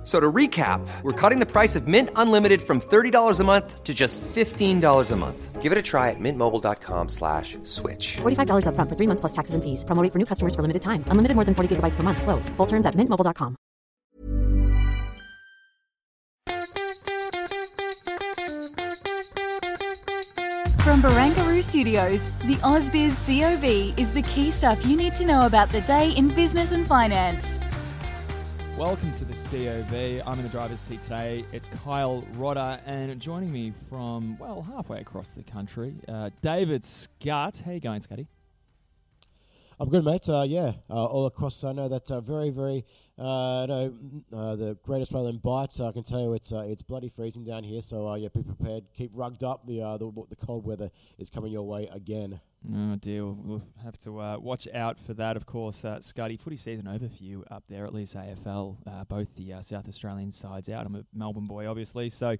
F- So to recap, we're cutting the price of Mint Unlimited from $30 a month to just $15 a month. Give it a try at mintmobile.com slash switch. $45 upfront for three months plus taxes and fees. Promo rate for new customers for limited time. Unlimited more than 40 gigabytes per month. Slows. Full terms at mintmobile.com. From Barangaroo Studios, the AusBiz COB is the key stuff you need to know about the day in business and finance. Welcome to the COB. I'm in the driver's seat today. It's Kyle Rodda, and joining me from, well, halfway across the country, uh, David Scott. How you going, Scotty? I'm good, mate. Uh, yeah, uh, all across. I know that uh, very, very. Uh, no, uh, the Great Australian Bight. I can tell you, it's uh, it's bloody freezing down here. So uh, yeah, be prepared. Keep rugged up. The the, the cold weather is coming your way again. Oh dear, we'll- have to uh, watch out for that, of course. Uh, Scotty, footy season over for you up there, at least AFL. Uh, both the South Australian sides out. I'm a Melbourne boy, obviously, so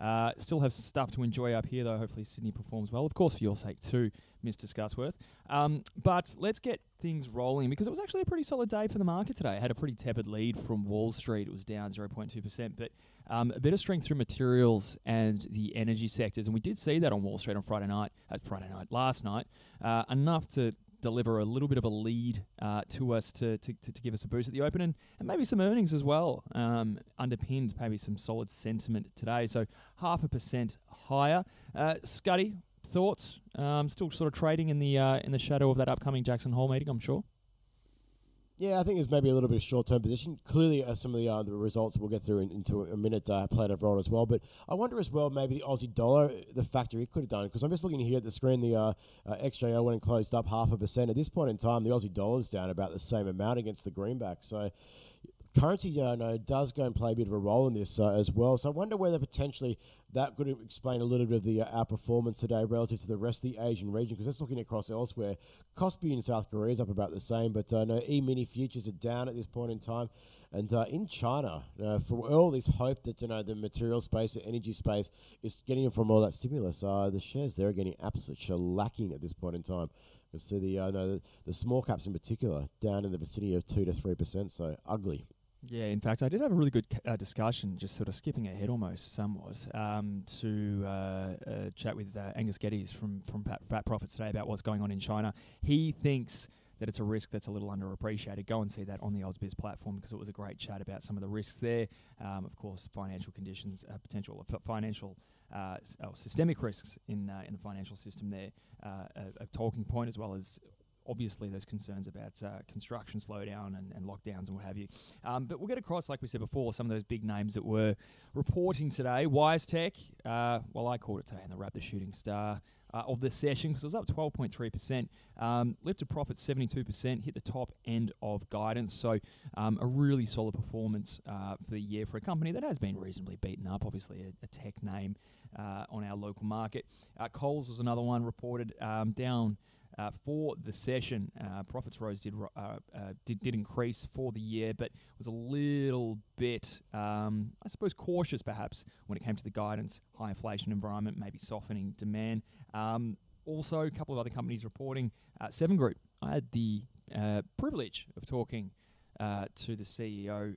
uh, still have stuff to enjoy up here, though. Hopefully, Sydney performs well, of course, for your sake too, Mr. Scutsworth. Um, but let's get things rolling because it was actually a pretty solid day for the market today. It had a pretty tepid lead from Wall Street. It was down 0.2%, but um, a bit of strength through materials and the energy sectors, and we did see that on Wall Street on Friday night. Uh, Friday night, last night, uh, enough to deliver a little bit of a lead uh, to us to, to, to, give us a boost at the open and, and maybe some earnings as well, um, underpinned maybe some solid sentiment today. So half a percent higher. Uh, Scuddy, thoughts? Um, still sort of trading in the uh, in the shadow of that upcoming Jackson Hole meeting, I'm sure. Yeah, I think there's maybe a little bit of short-term position. Clearly, uh, some of the, uh, the results we'll get through in, into a minute uh, played a role as well. But I wonder as well, maybe the Aussie dollar, the factor it could have done. Because I'm just looking here at the screen, the uh, uh, XJO went and closed up half a percent. At this point in time, the Aussie dollar's down about the same amount against the greenback. So currency uh, no, does go and play a bit of a role in this uh, as well. So I wonder whether potentially that could explain a little bit of the uh, outperformance today relative to the rest of the Asian region. Because that's looking across elsewhere. Kospi in South Korea is up about the same, but uh, no, E-mini futures are down at this point in time. And uh, in China, uh, for all this hope that you know the material space, the energy space is getting from all that stimulus, uh, the shares there are getting absolutely shellacking at this point in time. You see the, uh, no, the the small caps in particular down in the vicinity of two to three percent, so ugly. Yeah, in fact, I did have a really good uh, discussion, just sort of skipping ahead almost somewhat, um, to uh, uh, chat with uh, Angus Geddes from from Pat, Fat Profits today about what's going on in China. He thinks that it's a risk that's a little underappreciated. Go and see that on the AusBiz platform because it was a great chat about some of the risks there. Um, of course, financial conditions, uh, potential f- financial. Uh, oh, systemic risks in uh, in the financial system there, uh, a, a talking point as well as obviously those concerns about uh, construction slowdown and, and lockdowns and what have you. Um, but we'll get across, like we said before, some of those big names that were reporting today. WiseTech, uh, well, I called it today in the Raptor Shooting Star. Uh, of the session because it was up 12.3%, um, lifted profit 72%, hit the top end of guidance. So, um, a really solid performance uh, for the year for a company that has been reasonably beaten up. Obviously, a, a tech name uh, on our local market. Uh, Coles was another one reported um, down uh, for the session. Uh, profits rose did, uh, uh, did did increase for the year, but was a little bit, um, I suppose, cautious perhaps when it came to the guidance. High inflation environment, maybe softening demand. Um, also, a couple of other companies reporting. Uh, Seven Group. I had the uh, privilege of talking to the CEO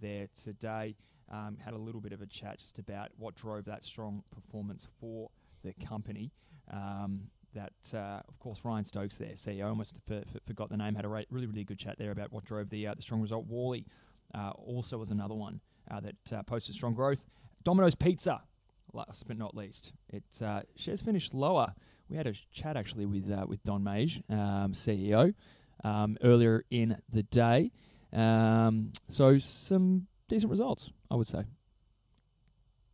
there today. Um, had a little bit of a chat just about what drove that strong performance for the company. Um, that, uh, of course, Ryan Stokes there, CEO, almost for, for, forgot the name, had a really, really good chat there about what drove the, uh, the strong result. Worley uh, also was another one uh, that uh, posted strong growth. Domino's Pizza, last but not least, it shares finished lower. We had a chat actually with with Don Meij, um, CEO, um, earlier in the day. Um, so some decent results, I would say.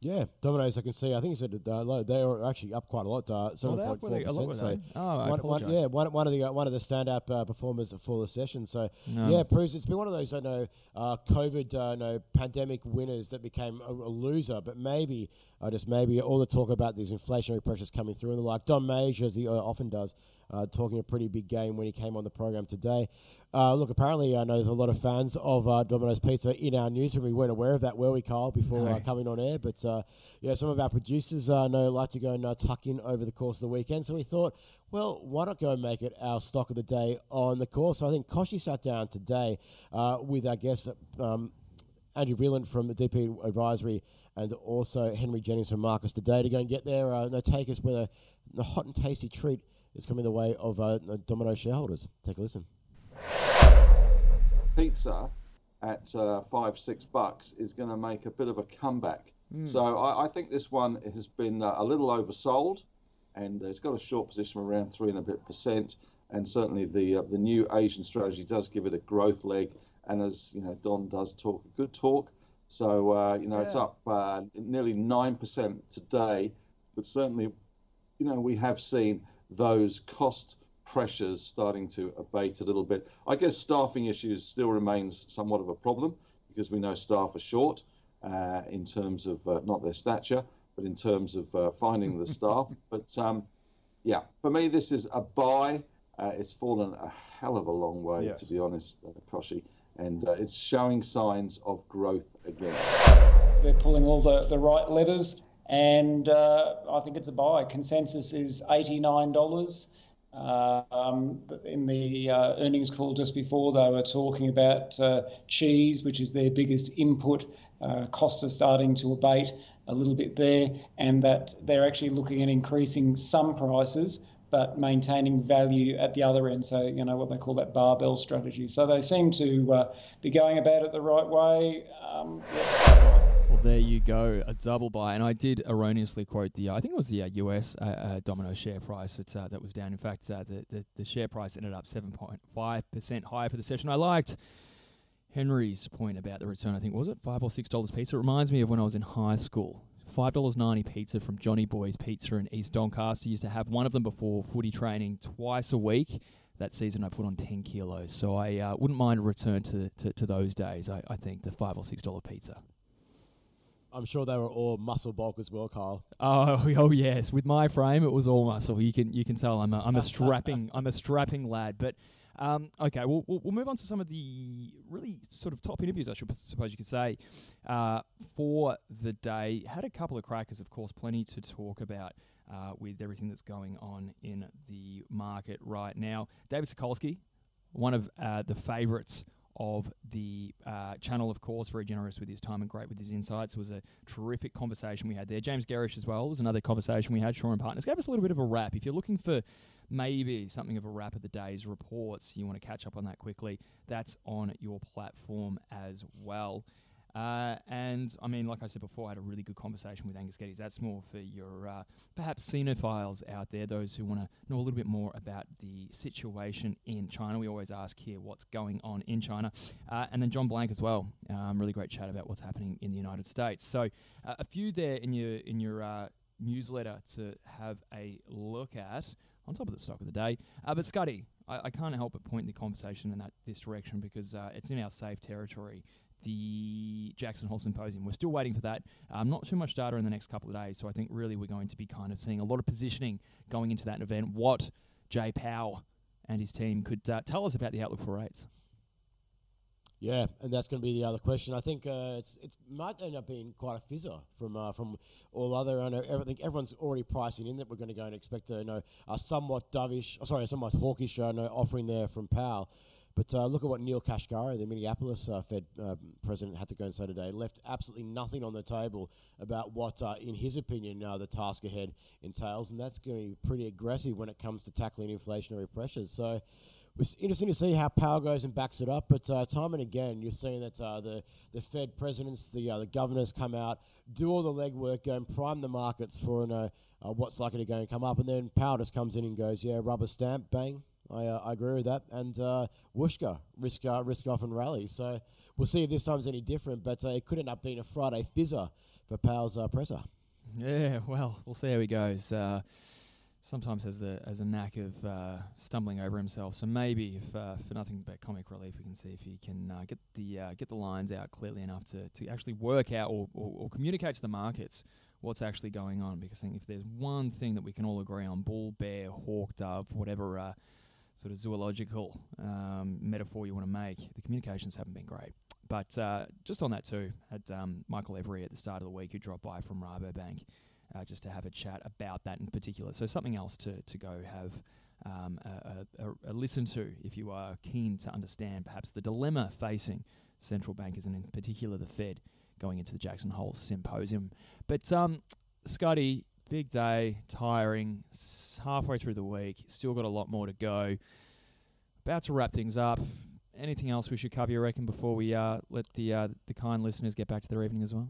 Yeah, Domino's. I can see. I think he said that, uh, low- they were actually up quite a lot. Uh, seven they up? point four they a lot, percent. So? Oh, I one, one, yeah, one, one of the uh, one of the stand-up uh, performers for the session. So No. yeah, proves it's been one of those I know uh, COVID, uh, no pandemic winners that became a, a loser. But maybe, uh, just maybe, all the talk about these inflationary pressures coming through and the like. Don Meij, as he uh, often does, uh, talking a pretty big game when he came on the program today. Uh, look, apparently, I know there's a lot of fans of uh, Domino's Pizza in our newsroom. We weren't aware of that, were we, Kyle, before No. uh, coming on air? But uh, yeah, some of our producers uh, know like to go and uh, tuck in over the course of the weekend. So we thought, well, why not go and make it our stock of the day on the course? So I think Koshi sat down today uh, with our guest, um, Andrew Wielandt from the DP Advisory and also Henry Jennings from Marcus today to go and get their uh, no takers whether a hot and tasty treat is coming the way of uh, Domino shareholders. Take a listen. pizza at uh, five six bucks is going to make a bit of a comeback. So I, I think this one has been uh, a little oversold, and it's got a short position of around three and a bit percent. And certainly the uh, the new Asian strategy does give it a growth leg, and as you know, Don does talk a good talk. So uh, you know it's up uh, nearly nine percent today, but certainly you know, we have seen those cost pressures starting to abate a little bit. I guess staffing issues still remains somewhat of a problem because we know staff are short uh, in terms of uh, not their stature, but in terms of uh, finding the staff. But um, yeah, for me, this is a buy. Uh, it's fallen a hell of a long way, Yes. to be honest, uh, Koshi, and uh, it's showing signs of growth again. they're pulling all the, the right levers, and uh, I think it's a buy. Consensus is $89. Uh, um, in the uh, earnings call just before, they were talking about uh, cheese, which is their biggest input. Uh, costs are starting to abate a little bit there, and that they're actually looking at increasing some prices but maintaining value at the other end. So, you know, what they call that barbell strategy. So they seem to uh, be going about it the right way. Um, yeah. There you go, a double buy. And I did erroneously quote the, I think it was the uh, US uh, uh, Domino share price that, uh, that was down. In fact, uh, the, the, the share price ended up 7.5% higher for the session. I liked Henry's point about the return. I think, was it 5 or $6 pizza? It reminds me of when I was in high school. $5.90 pizza from Johnny Boy's Pizza in East Doncaster. Used to have one of them before footy training twice a week. That season, I put on 10 kilos. So I uh, wouldn't mind a return to, to, to those days, I, I think, the 5 or $6 pizza. I'm sure they were all muscle bulk as well, Kyle. Oh, oh yes. With my frame, it was all muscle. You can you can tell I'm a, I'm a strapping I'm a strapping lad. But um, okay, we'll, we'll we'll move on to some of the really sort of top interviews. I should suppose you could say uh, for the day. Had a couple of crackers, of course, plenty to talk about. Uh, with everything that's going on in the market right now, David Sokolsky, one of uh, the favourites of the uh, channel, of course, very generous with his time and great with his insights. It was a terrific conversation we had there. James Gerrish as well was another conversation we had. Shaw and Partners gave us a little bit of a wrap. If you're looking for maybe something of a wrap of the day's reports, you want to catch up on that quickly, that's on your platform as well. Uh, and I mean, like I said before, I had a really good conversation with Angus Geddes. That's more for your uh, perhaps Sinophiles out there, those who want to know a little bit more about the situation in China. We always ask here what's going on in China. Uh, and then John Blank as well. Um, really great chat about what's happening in the United States. So uh, a few there in your in your uh, newsletter to have a look at on top of the stock of the day. Uh, but Scuddy, I, I can't help but point the conversation in that this direction because uh, it's in our safe territory. The Jackson Hole Symposium. We're still waiting for that. Um, not too much data in the next couple of days, so I think really we're going to be kind of seeing a lot of positioning going into that event. What Jay Powell and his team could uh, tell us about the outlook for rates. Yeah, and that's going to be the other question. I think uh, it's it might end up being quite a fizzer from uh, from all other. I know I think everyone's already pricing in that we're going to go and expect a you know a somewhat dovish, oh, sorry, a somewhat hawkish uh, no, offering there from Powell. But uh, look at what Neel Kashkari, the Minneapolis uh, Fed uh, president, had to go and say today. Left absolutely nothing on the table about what, uh, in his opinion, uh, the task ahead entails, and that's going to be pretty aggressive when it comes to tackling inflationary pressures. So it's interesting to see how Powell goes and backs it up. But uh, time and again, you're seeing that the the Fed presidents, the the governors come out, do all the legwork, go and prime the markets for you know, what's likely to go and come up, and then Powell just comes in and goes, yeah, rubber stamp, bang. I, uh, I agree with that. And uh, Wooshka, risk uh, risk off and rally. So we'll see if this time's any different. But uh, it could end up being a Friday fizzer for Powell's uh, presser. Yeah, well, we'll see how he goes. Uh, sometimes has the has a knack of uh, stumbling over himself. So maybe, if uh, for nothing but comic relief, we can see if he can uh, get the uh, get the lines out clearly enough to, to actually work out or, or, or communicate to the markets what's actually going on. Because I think if there's one thing that we can all agree on, bull, bear, hawk, dove, whatever uh, sort of zoological um, metaphor you want to make, the communications haven't been great. But uh, just on that too, had um, Michael Every at the start of the week who dropped by from Rabobank uh, just to have a chat about that in particular. So something else to, to go have um, a, a, a, listen to if you are keen to understand perhaps the dilemma facing central bankers and in particular the Fed going into the Jackson Hole Symposium. But um, Scotty, big day, tiring, halfway through the week, still got a lot more to go. About to wrap things up. Anything else we should cover, you reckon, before we uh, let the uh, the kind listeners get back to their evening as well?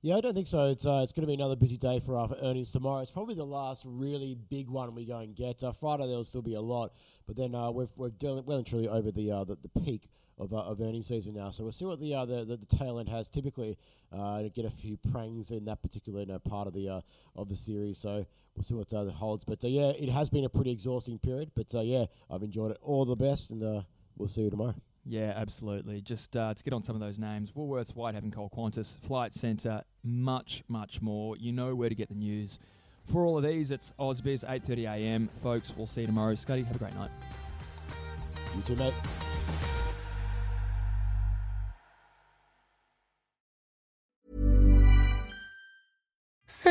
Yeah, I don't think so. It's uh, it's going to be another busy day for our earnings tomorrow. It's probably the last really big one we go and get. Uh, Friday there'll still be a lot, but then uh, we're dealing well and truly over the uh, the, the peak of, uh, of earnings season now. So we'll see what the uh, the, the, the tail end has. Typically, uh, get a few prangs in that particular you know, part of the uh, of the series. So we'll see what uh, holds. But uh, yeah, it has been a pretty exhausting period. But uh, yeah, I've enjoyed it. All the best, and uh, we'll see you tomorrow. Yeah, absolutely. Just uh, to get on some of those names Woolworths, Whitehaven, Coal Qantas, Flight Centre, much, much more. You know where to get the news. For all of these, it's AusBiz, 8.30am. Folks, we'll see you tomorrow. Scotty, have a great night. You too, mate.